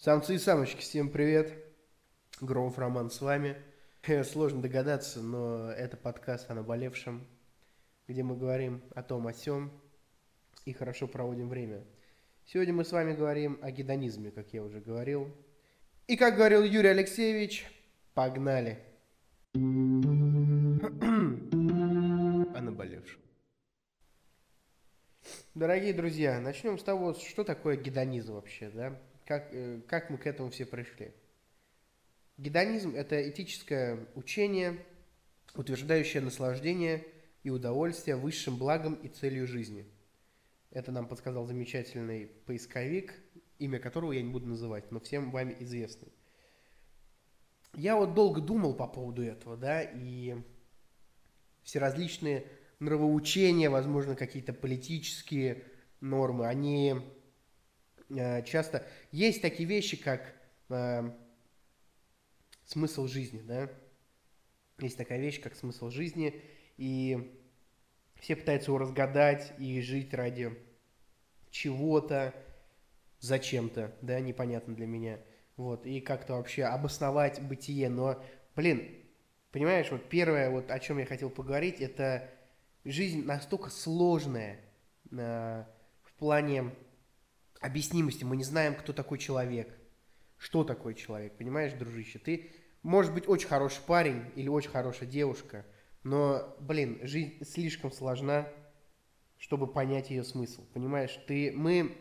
Самцы и самочки, всем привет. Громов Роман с вами. Сложно догадаться, но это подкаст о наболевшем, где мы говорим о том, о сём и хорошо проводим время. Сегодня мы с вами говорим о гедонизме, как я уже говорил. И как говорил Юрий Алексеевич, погнали. о наболевшем. Дорогие друзья, начнем с того, что такое гедонизм вообще, да? Как, э, как мы к этому все пришли? Гедонизм – это этическое учение, утверждающее наслаждение и удовольствие высшим благом и целью жизни. Это нам подсказал замечательный поисковик, имя которого я не буду называть, но всем вами известный. Я вот долго думал по поводу этого, да, и все различные нравоучения, возможно, какие-то политические нормы, они часто есть такие вещи, как э, смысл жизни, да? Есть такая вещь, как смысл жизни, и все пытаются его разгадать и жить ради чего-то, зачем-то, да, непонятно для меня. Вот, и как-то вообще обосновать бытие. Но, блин, понимаешь, вот первое, вот о чем я хотел поговорить, это жизнь настолько сложная э, в плане объяснимости. Мы не знаем, кто такой человек, что такое человек, понимаешь, дружище? Ты, может быть, очень хороший парень или очень хорошая девушка, но, блин, жизнь слишком сложна, чтобы понять ее смысл, понимаешь? Ты, мы,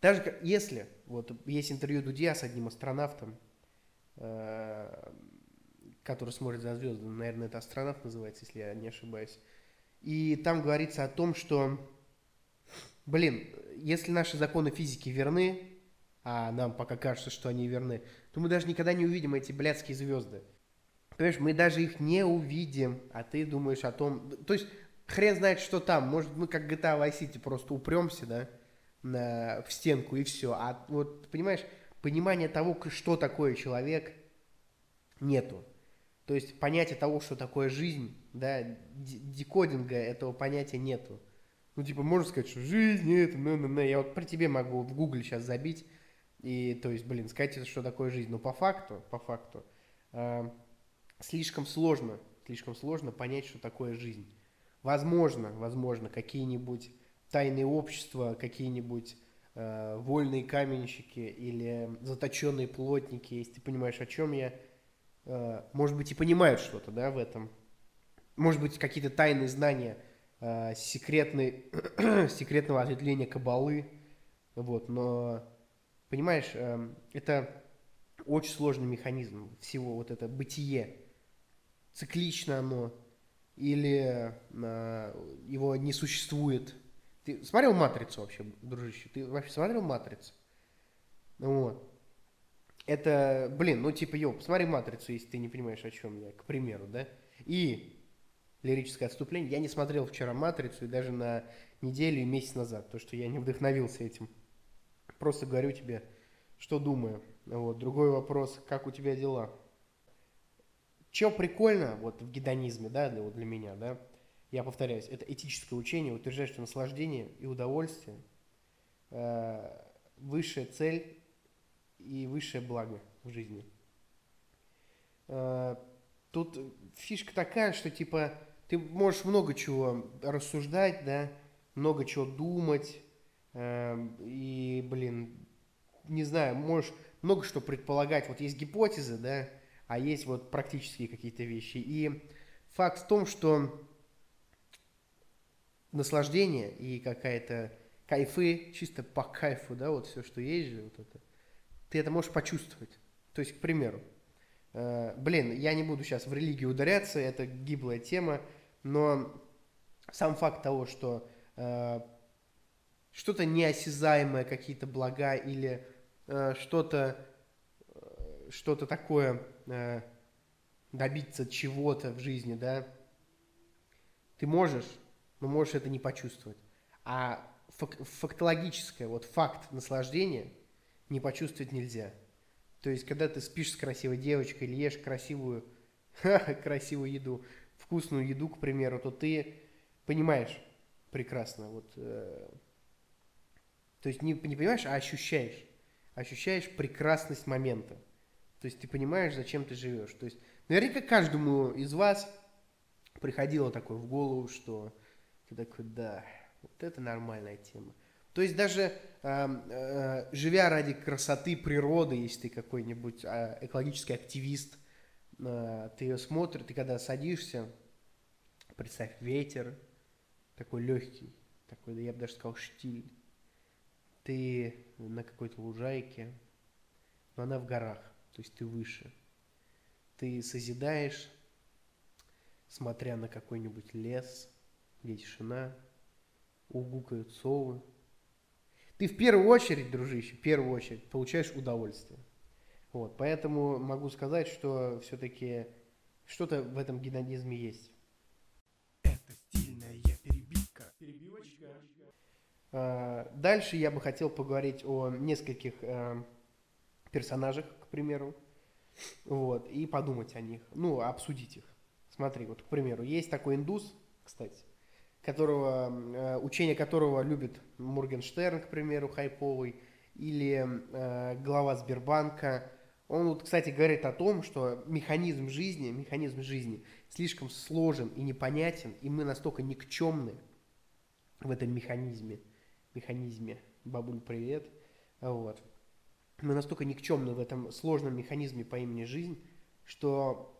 даже если, вот есть интервью Дудя с одним астронавтом, э, который смотрит за звезды, наверное, это астронавт называется, если я не ошибаюсь, и там говорится о том, что, блин, если наши законы физики верны, а нам пока кажется, что они верны, то мы даже никогда не увидим эти блядские звезды. Понимаешь, мы даже их не увидим, а ты думаешь о том... То есть, хрен знает, что там. Может, мы как GTA Vice City просто упремся, да, на, в стенку и все. А вот, понимаешь, понимания того, что такое человек, нету. То есть, понятие того, что такое жизнь, да, декодинга этого понятия нету. Ну, типа, можно сказать, что жизнь это, на, на, на. Я вот при тебе могу в гугле сейчас забить и, то есть, блин, сказать, что такое жизнь. Но по факту, по факту, э, слишком сложно, слишком сложно понять, что такое жизнь. Возможно, возможно, какие-нибудь тайные общества, какие-нибудь э, вольные каменщики или заточенные плотники, если ты понимаешь, о чем я, э, может быть, и понимают что-то, да, в этом. Может быть, какие-то тайные знания – э, секретный, секретного ответвления кабалы, вот, но, понимаешь, э, это очень сложный механизм всего, вот это бытие, циклично оно, или э, его не существует. Ты смотрел «Матрицу» вообще, дружище? Ты вообще смотрел «Матрицу»? Вот. Это, блин, ну типа, йоу, посмотри «Матрицу», если ты не понимаешь, о чем я, к примеру, да? И лирическое отступление. Я не смотрел вчера «Матрицу» и даже на неделю и месяц назад, то, что я не вдохновился этим. Просто говорю тебе, что думаю. Вот. Другой вопрос, как у тебя дела? Че прикольно вот в гедонизме, да, для, вот для меня, да, я повторяюсь, это этическое учение, утверждает, что наслаждение и удовольствие э, высшая цель и высшее благо в жизни. Э, тут фишка такая, что типа ты можешь много чего рассуждать, да, много чего думать, э, и, блин, не знаю, можешь много что предполагать. Вот есть гипотезы, да, а есть вот практические какие-то вещи. И факт в том, что наслаждение и какая-то кайфы, чисто по кайфу, да, вот все, что есть же, вот это, ты это можешь почувствовать. То есть, к примеру, э, блин, я не буду сейчас в религию ударяться, это гиблая тема, но сам факт того, что э, что-то неосязаемое, какие-то блага или э, что-то э, что-то такое э, добиться чего-то в жизни, да, ты можешь, но можешь это не почувствовать. А фак фактологическое, вот факт наслаждения не почувствовать нельзя. То есть, когда ты спишь с красивой девочкой или ешь красивую, красивую еду, вкусную еду, к примеру, то ты понимаешь прекрасно, вот, э, то есть не, не понимаешь, а ощущаешь. ощущаешь прекрасность момента. То есть ты понимаешь, зачем ты живешь. То есть наверняка каждому из вас приходило такое в голову, что ты такой, да, вот это нормальная тема. То есть даже э, э, живя ради красоты природы, если ты какой-нибудь э, экологический активист, ты ее смотришь, ты когда садишься, представь ветер, такой легкий, такой, я бы даже сказал, штиль. Ты на какой-то лужайке, но она в горах, то есть ты выше. Ты созидаешь, смотря на какой-нибудь лес, где тишина, угукают совы, ты в первую очередь, дружище, в первую очередь получаешь удовольствие. Вот, поэтому могу сказать, что все-таки что-то в этом гедонизме есть. Это стильная перебивка. Перебивочка. А, дальше я бы хотел поговорить о нескольких а, персонажах, к примеру, вот, и подумать о них, ну, обсудить их. Смотри, вот, к примеру, есть такой индус, кстати, которого, э, учение которого любит Моргенштерн, к примеру, хайповый, или э, глава Сбербанка. Он, вот, кстати, говорит о том, что механизм жизни, механизм жизни слишком сложен и непонятен, и мы настолько никчемны в этом механизме, механизме, бабуль, привет, вот. Мы настолько никчемны в этом сложном механизме по имени жизнь, что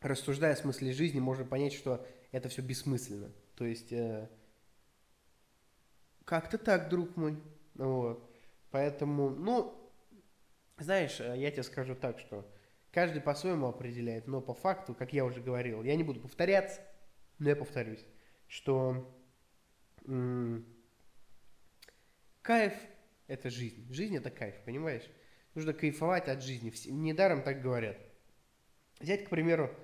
рассуждая о смысле жизни, можно понять, что это все бессмысленно. То есть, э, как-то так, друг мой. Вот. Поэтому, ну, знаешь, э, я тебе скажу так, что каждый по-своему определяет, но по факту, как я уже говорил, я не буду повторяться, но я повторюсь, что м- кайф – это жизнь. Жизнь – это кайф, понимаешь? Нужно кайфовать от жизни. Недаром так говорят. Взять, к примеру,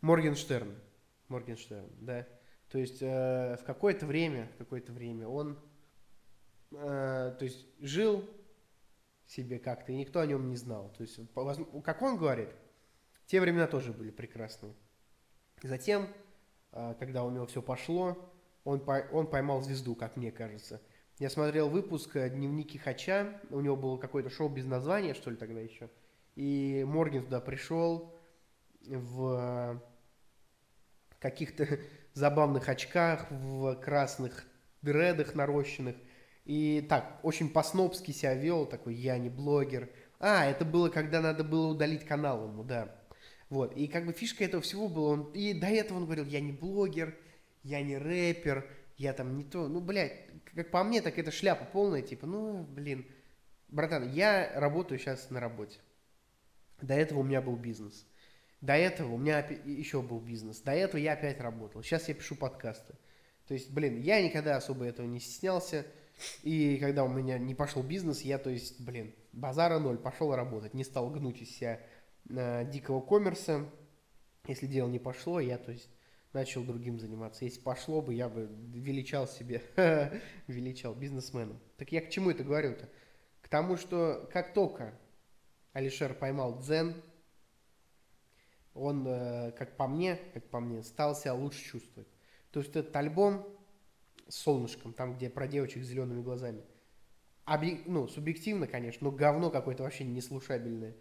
Моргенштерн. Моргенштерн, да. То есть э, в какое-то время, в какое-то время он, э, то есть жил себе как-то, и никто о нем не знал. То есть, как он говорит, те времена тоже были прекрасные. Затем, э, когда у него все пошло, он, он поймал звезду, как мне кажется. Я смотрел выпуск э, «Дневники Хача», у него было какое-то шоу без названия, что ли, тогда еще. И Морген туда пришел в каких-то забавных очках, в красных дредах нарощенных. И так, очень по-снобски себя вел, такой, я не блогер. А, это было, когда надо было удалить канал ему, да. Вот, и как бы фишка этого всего была, он, и до этого он говорил, я не блогер, я не рэпер, я там не то, ну, блядь, как по мне, так это шляпа полная, типа, ну, блин, братан, я работаю сейчас на работе. До этого у меня был бизнес. До этого у меня еще был бизнес. До этого я опять работал. Сейчас я пишу подкасты. То есть, блин, я никогда особо этого не стеснялся. И когда у меня не пошел бизнес, я, то есть, блин, базара ноль, пошел работать. Не стал гнуть из себя э, дикого коммерса. Если дело не пошло, я, то есть, начал другим заниматься. Если пошло бы, я бы величал себе, величал бизнесменом. Так я к чему это говорю-то? К тому, что как только Алишер поймал дзен, он, э, как по мне, как по мне, стал себя лучше чувствовать. То есть этот альбом солнышком, там, где про девочек с зелеными глазами, объ... ну, субъективно, конечно, но говно какое-то вообще неслушабельное.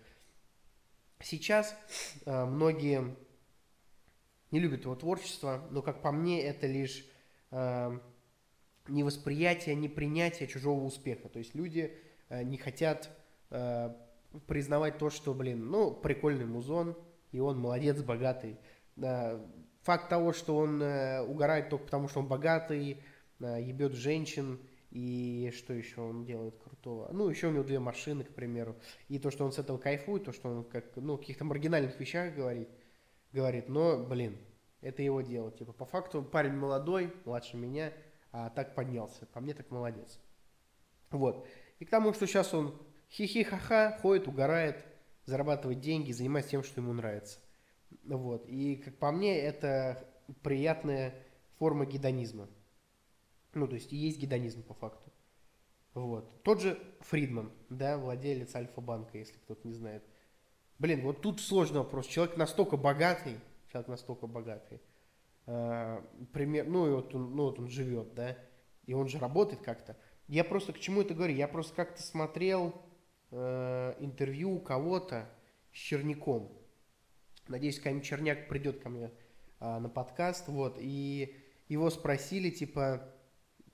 Сейчас э, многие не любят его творчество, но, как по мне, это лишь э, не восприятие, не принятие чужого успеха. То есть люди э, не хотят э, признавать то, что, блин, ну, прикольный музон, и он молодец, богатый. Факт того, что он э, угорает только потому, что он богатый, э, ебет женщин, и что еще он делает крутого? Ну, еще у него две машины, к примеру. И то, что он с этого кайфует, то, что он как, ну, каких-то маргинальных вещах говорит, говорит, но, блин, это его дело. Типа, по факту парень молодой, младше меня, а так поднялся. По мне так молодец. Вот. И к тому, что сейчас он хихи-ха-ха, ходит, угорает, зарабатывать деньги, заниматься тем, что ему нравится. Вот. И, как по мне, это приятная форма гедонизма. Ну, то есть есть гедонизм по факту. Вот. Тот же Фридман, да, владелец Альфа-банка, если кто-то не знает. Блин, вот тут сложный вопрос. Человек настолько богатый, человек настолько богатый, э, пример, ну, и вот он, ну, вот он живет, да, и он же работает как-то. Я просто к чему это говорю? Я просто как-то смотрел э, интервью у кого-то с Черняком. Надеюсь, Камиль Черняк придет ко мне э, на подкаст, вот, и его спросили, типа,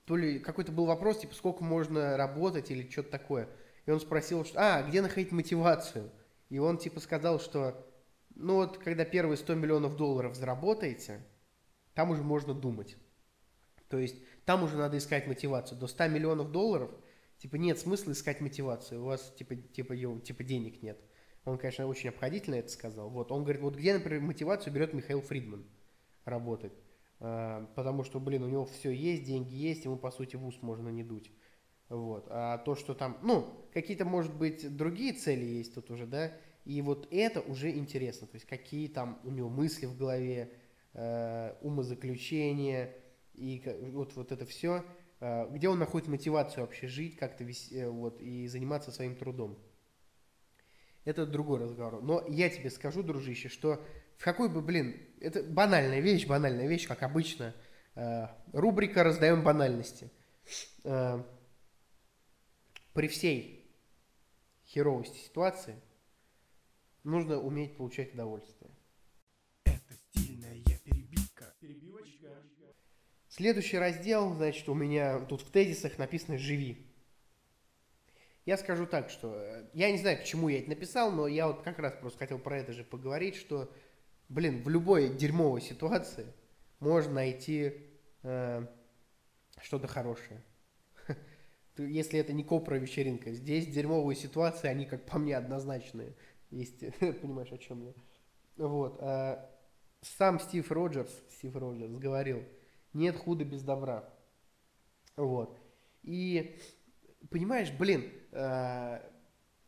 то ли какой-то был вопрос, типа, сколько можно работать или что-то такое. И он спросил, что, а, где находить мотивацию? И он, типа, сказал, что, ну вот, когда первые 100 миллионов долларов заработаете, там уже можно думать. То есть, там уже надо искать мотивацию. До 100 миллионов долларов, типа, нет смысла искать мотивацию. У вас, типа, типа, типа денег нет. Он, конечно, очень обходительно это сказал. Вот, он говорит, вот где, например, мотивацию берет Михаил Фридман работать. А, потому что, блин, у него все есть, деньги есть, ему, по сути, в ус можно не дуть. Вот. А то, что там, ну, какие-то, может быть, другие цели есть тут уже, да, и вот это уже интересно, то есть какие там у него мысли в голове, э, умозаключения, и вот, вот это все, э, где он находит мотивацию вообще жить как-то э, вот, и заниматься своим трудом. Это другой разговор. Но я тебе скажу, дружище, что в какой бы, блин, это банальная вещь, банальная вещь, как обычно. Э, рубрика «Раздаем банальности». Э, при всей херовости ситуации нужно уметь получать удовольствие. Это стильная перебивка. Перебивочка. Следующий раздел, значит, у меня тут в тезисах написано «Живи». Я скажу так, что э, я не знаю, почему я это написал, но я вот как раз просто хотел про это же поговорить, что блин, в любой дерьмовой ситуации можно найти э, что-то хорошее. Если это не копра вечеринка. Здесь дерьмовые ситуации, они, как по мне, однозначные. Есть, понимаешь, о чем я. Вот. А сам Стив Роджерс, Стив Роджерс говорил, нет худа без добра. Вот. И, понимаешь, блин, э,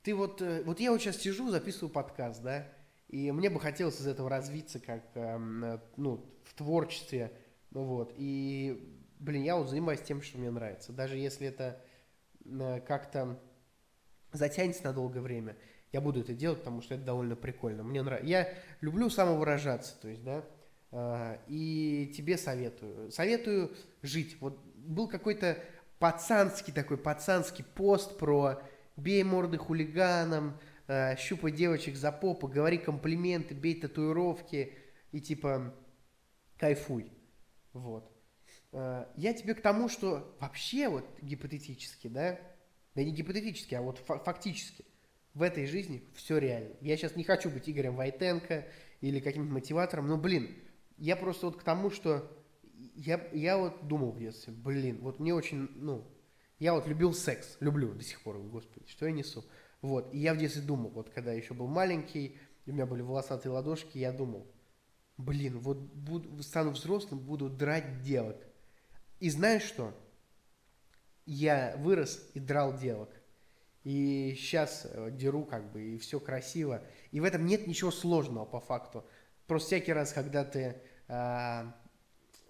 ты вот, э, вот я вот сейчас сижу, записываю подкаст, да, и мне бы хотелось из этого развиться как, эм, ну, в творчестве, ну вот. И, блин, я вот занимаюсь тем, что мне нравится. Даже если это э, как-то затянется на долгое время, я буду это делать, потому что это довольно прикольно. Мне нравится. Я люблю самовыражаться, то есть, да, э, и тебе советую. Советую жить. Вот был какой-то пацанский такой, пацанский пост про бей морды хулиганам, э, щупай девочек за попу, говори комплименты, бей татуировки и типа кайфуй. Вот. Э, я тебе к тому, что вообще вот гипотетически, да, да не гипотетически, а вот фактически, в этой жизни все реально. Я сейчас не хочу быть Игорем Войтенко или каким-то мотиватором, но, блин, я просто вот к тому, что я, я вот думал в детстве, блин, вот мне очень, ну, я вот любил секс, люблю до сих пор, господи, что я несу. Вот. И я в детстве думал, вот когда еще был маленький, у меня были волосатые ладошки, я думал, блин, вот буду, стану взрослым, буду драть девок. И знаешь что? Я вырос и драл девок. И сейчас э, деру как бы, и все красиво. И в этом нет ничего сложного по факту. Просто всякий раз, когда ты э,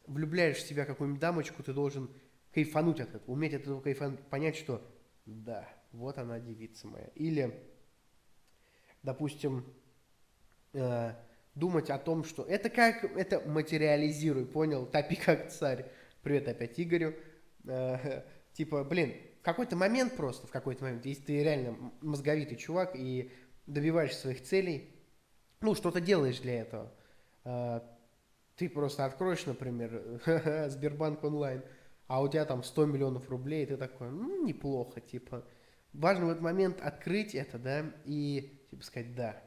влюбляешь в себя какую-нибудь дамочку, ты должен кайфануть от этого, уметь от этого кайфануть, понять, что да, вот она девица моя. Или, допустим, э, думать о том, что это как, это материализируй, понял, топи как царь. Привет опять Игорю. Э, типа, блин, в какой-то момент просто, в какой-то момент, если ты реально мозговитый чувак и добиваешься своих целей, ну, что-то делаешь для этого, э, ты просто откроешь, например, Сбербанк онлайн, а у тебя там 100 миллионов рублей, и ты такой, ну, неплохо, типа, важно в этот момент открыть это, да, и типа сказать, да,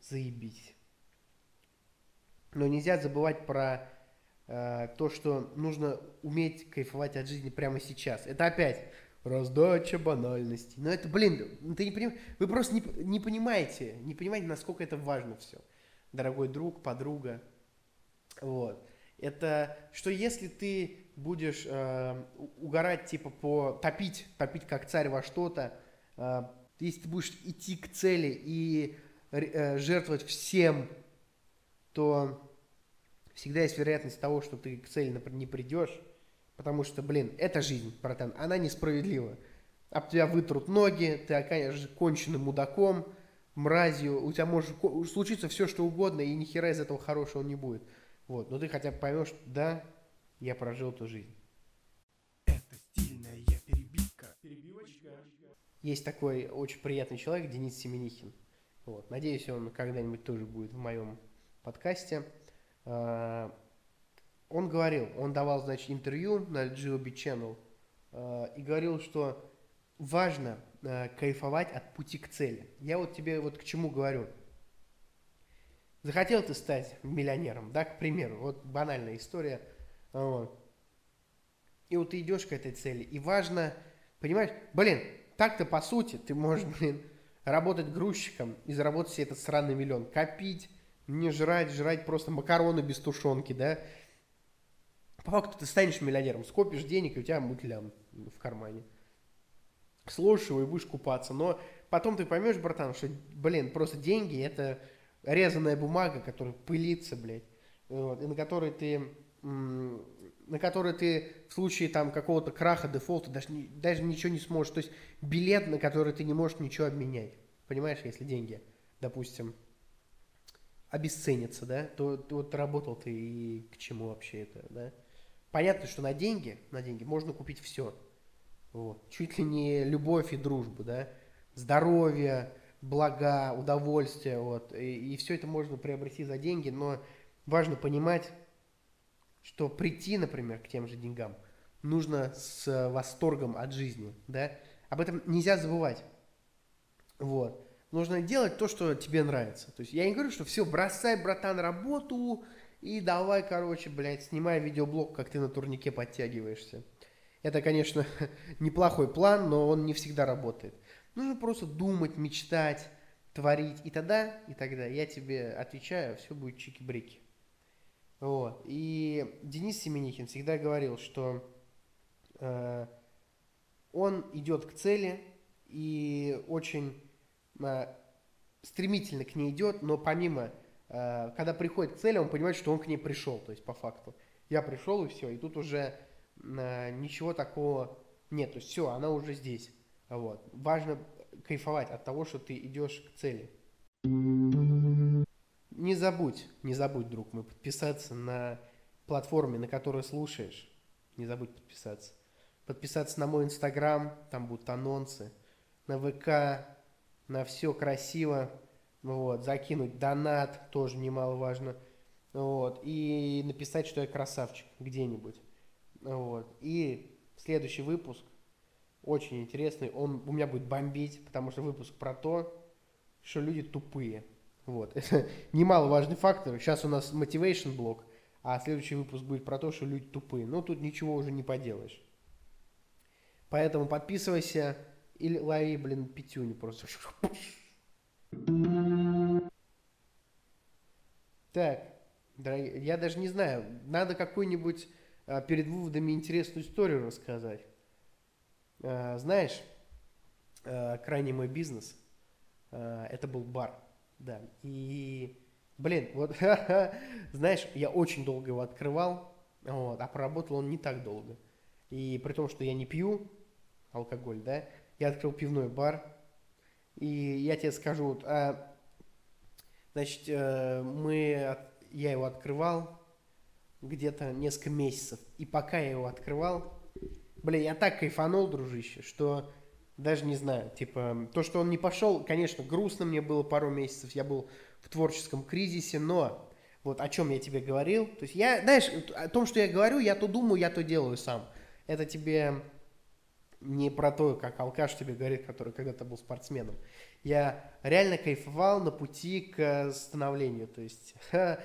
заебись. Но нельзя забывать про э, то, что нужно уметь кайфовать от жизни прямо сейчас. Это опять раздача банальностей. Но это, блин, ты не понимаешь, вы просто не, не понимаете, не понимаете, насколько это важно все. Дорогой друг, подруга. Вот. Это что если ты будешь э, угорать, типа, по топить, топить как царь во что-то, э, если ты будешь идти к цели и э, жертвовать всем, то всегда есть вероятность того, что ты к цели, например, не придешь, потому что, блин, это жизнь, братан, она несправедлива. Об тебя вытрут ноги, ты окажешься конченным мудаком, мразью, у тебя может случиться все, что угодно, и ни хера из этого хорошего не будет. Вот, но ты хотя бы поймешь, да, я прожил эту жизнь. Это стильная перебивка. Перебивочка. Есть такой очень приятный человек, Денис Семенихин. Вот. Надеюсь, он когда-нибудь тоже будет в моем подкасте. А, он говорил, он давал, значит, интервью на GOB Channel а, и говорил, что важно а, кайфовать от пути к цели. Я вот тебе вот к чему говорю. Захотел ты стать миллионером, да, к примеру, вот банальная история. Вот. И вот ты идешь к этой цели, и важно, понимаешь, блин, так-то по сути ты можешь, блин, работать грузчиком и заработать себе этот сраный миллион, копить, не жрать, жрать просто макароны без тушенки, да. По факту ты станешь миллионером, скопишь денег, и у тебя мутлям в кармане. Сложишь его и будешь купаться. Но потом ты поймешь, братан, что, блин, просто деньги это резаная бумага, которая пылится, блядь, вот, и на которой ты на который ты в случае там какого-то краха, дефолта даже, даже ничего не сможешь. То есть билет, на который ты не можешь ничего обменять. Понимаешь, если деньги, допустим, обесценятся, да, то, то вот работал ты и к чему вообще это, да. Понятно, что на деньги, на деньги можно купить все. Вот. Чуть ли не любовь и дружбу, да, здоровье, блага, удовольствие, вот. И, и все это можно приобрести за деньги, но важно понимать, что прийти, например, к тем же деньгам нужно с восторгом от жизни, да. Об этом нельзя забывать. Вот. Нужно делать то, что тебе нравится. То есть я не говорю, что все, бросай, братан, работу и давай, короче, блядь, снимай видеоблог, как ты на турнике подтягиваешься. Это, конечно, неплохой план, но он не всегда работает. Нужно просто думать, мечтать, творить. И тогда, и тогда, я тебе отвечаю, все будет чики-брики. Вот. И Денис Семенихин всегда говорил, что э, он идет к цели и очень э, стремительно к ней идет, но помимо, э, когда приходит к цели, он понимает, что он к ней пришел, то есть по факту. Я пришел и все, и тут уже э, ничего такого нет, то есть все, она уже здесь. Вот. Важно кайфовать от того, что ты идешь к цели. Не забудь, не забудь, друг мой, подписаться на платформе, на которой слушаешь. Не забудь подписаться. Подписаться на мой инстаграм, там будут анонсы. На ВК, на все красиво. Вот, закинуть донат, тоже немаловажно. Вот, и написать, что я красавчик где-нибудь. Вот, и следующий выпуск очень интересный. Он у меня будет бомбить, потому что выпуск про то, что люди тупые. Вот. Это немаловажный фактор. Сейчас у нас motivation блок, а следующий выпуск будет про то, что люди тупые. Но тут ничего уже не поделаешь. Поэтому подписывайся или лови, блин, пятюню просто. Так, я даже не знаю, надо какую-нибудь а, перед выводами интересную историю рассказать. А, знаешь, а, крайний мой бизнес, а, это был бар. Да, и, блин, вот, знаешь, я очень долго его открывал, вот, а проработал он не так долго. И при том, что я не пью алкоголь, да, я открыл пивной бар, и я тебе скажу, вот, а, значит, э, мы, я его открывал где-то несколько месяцев, и пока я его открывал, блин, я так кайфанул, дружище, что даже не знаю, типа, то, что он не пошел, конечно, грустно мне было пару месяцев, я был в творческом кризисе, но вот о чем я тебе говорил, то есть я, знаешь, о том, что я говорю, я то думаю, я то делаю сам. Это тебе не про то, как алкаш тебе говорит, который когда-то был спортсменом. Я реально кайфовал на пути к становлению, то есть ха,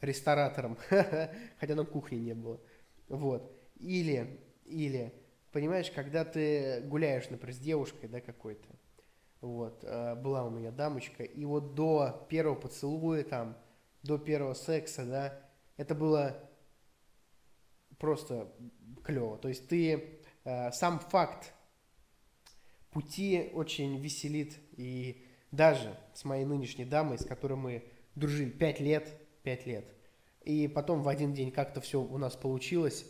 ресторатором, хотя на кухне не было. Вот. Или, или понимаешь, когда ты гуляешь, например, с девушкой, да, какой-то, вот, э, была у меня дамочка, и вот до первого поцелуя, там, до первого секса, да, это было просто клево. То есть ты, э, сам факт пути очень веселит, и даже с моей нынешней дамой, с которой мы дружили пять лет, пять лет, и потом в один день как-то все у нас получилось,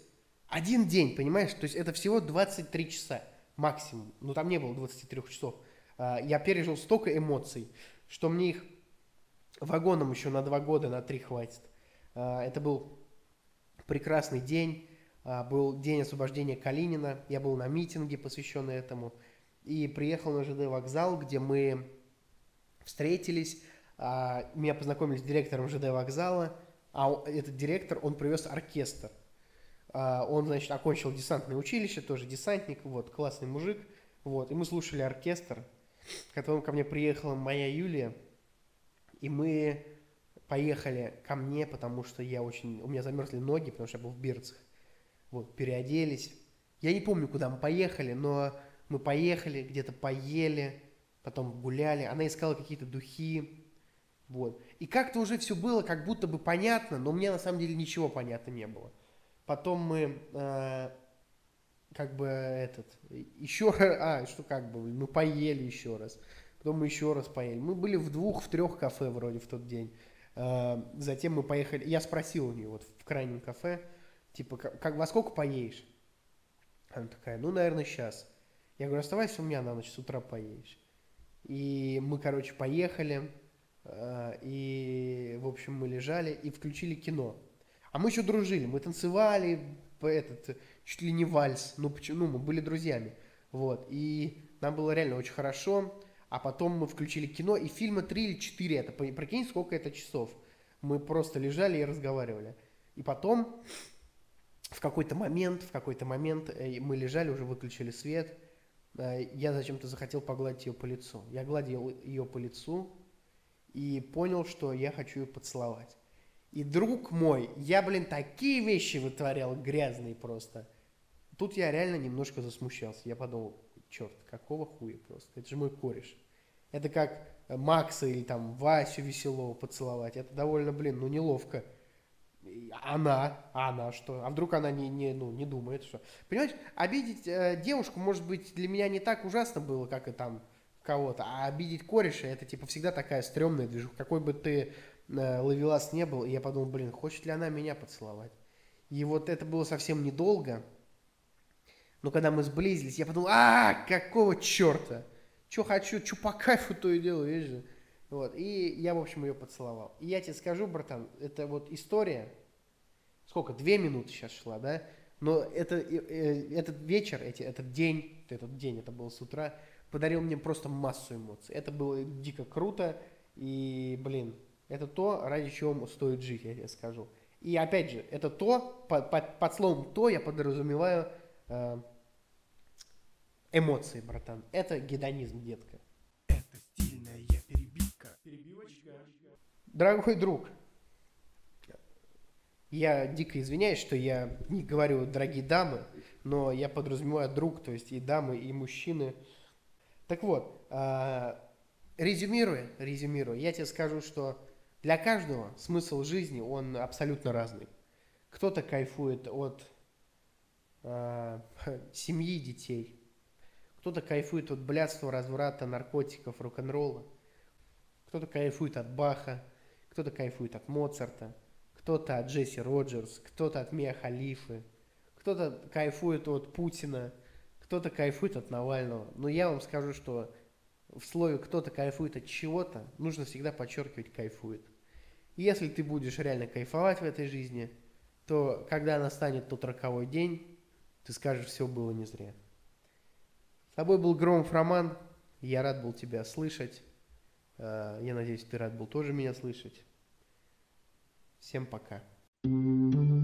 один день, понимаешь? То есть это всего 23 часа максимум. Ну, там не было 23 часов. А, я пережил столько эмоций, что мне их вагоном еще на два года, на три хватит. А, это был прекрасный день. А, был день освобождения Калинина. Я был на митинге, посвященный этому. и приехал на ЖД вокзал, где мы встретились, меня познакомили с директором ЖД вокзала, а этот директор, он привез оркестр. А, он, значит, окончил десантное училище, тоже десантник, вот, классный мужик, вот, и мы слушали оркестр. Потом ко мне приехала моя Юлия, и мы поехали ко мне, потому что я очень, у меня замерзли ноги, потому что я был в Бирцах. Вот, переоделись. Я не помню, куда мы поехали, но мы поехали, где-то поели, потом гуляли. Она искала какие-то духи, вот. И как-то уже все было как будто бы понятно, но мне на самом деле ничего понятно не было. Потом мы э, как бы этот, еще а, что как бы, мы поели еще раз. Потом мы еще раз поели. Мы были в двух, в трех кафе вроде в тот день. Э, затем мы поехали, я спросил у нее вот в крайнем кафе, типа, как, во сколько поедешь? Она такая, ну, наверное, сейчас. Я говорю, оставайся у меня на ночь, с утра поедешь. И мы, короче, поехали, э, и, в общем, мы лежали и включили кино. А мы еще дружили, мы танцевали, этот, чуть ли не вальс, ну, почему, ну, мы были друзьями, вот, и нам было реально очень хорошо, а потом мы включили кино, и фильма три или четыре, это, прикинь, сколько это часов, мы просто лежали и разговаривали, и потом в какой-то момент, в какой-то момент э, мы лежали, уже выключили свет, э, я зачем-то захотел погладить ее по лицу, я гладил ее по лицу и понял, что я хочу ее поцеловать. И друг мой, я, блин, такие вещи вытворял грязные просто. Тут я реально немножко засмущался. Я подумал, черт, какого хуя просто? Это же мой кореш. Это как Макса или там Васю Веселого поцеловать. Это довольно, блин, ну неловко. Она, а она что? А вдруг она не, не, ну, не думает, что... Понимаешь, обидеть э, девушку, может быть, для меня не так ужасно было, как и там кого-то, а обидеть кореша, это типа всегда такая стрёмная движуха. Какой бы ты Э, ловелас не был, и я подумал, блин, хочет ли она меня поцеловать? И вот это было совсем недолго, но когда мы сблизились, я подумал, а, какого черта? Что хочу, что по кайфу, то и делаю, видишь же. Вот, и я, в общем, ее поцеловал. И я тебе скажу, братан, это вот история, сколько, две минуты сейчас шла, да? Но это, э, этот вечер, эти, этот день, этот день, это было с утра, подарил мне просто массу эмоций. Это было дико круто, и, блин, это то, ради чего стоит жить, я тебе скажу. И опять же, это то, под, под, под словом то я подразумеваю э, эмоции, братан. Это гедонизм, детка. Это стильная перебивка. Перебивочка. Дорогой друг, я дико извиняюсь, что я не говорю дорогие дамы, но я подразумеваю друг, то есть и дамы, и мужчины. Так вот, э, резюмируя, резюмируя, я тебе скажу, что для каждого смысл жизни, он абсолютно разный. Кто-то кайфует от э, семьи, детей. Кто-то кайфует от блядства, разврата, наркотиков, рок-н-ролла. Кто-то кайфует от Баха, кто-то кайфует от Моцарта, кто-то от Джесси Роджерс, кто-то от Мия Халифы, кто-то кайфует от Путина, кто-то кайфует от Навального. Но я вам скажу, что в слове «кто-то кайфует от чего-то» нужно всегда подчеркивать «кайфует». Если ты будешь реально кайфовать в этой жизни, то когда настанет тот роковой день, ты скажешь, все было не зря. С тобой был Громов Роман. Я рад был тебя слышать. Э, я надеюсь, ты рад был тоже меня слышать. Всем пока. thank you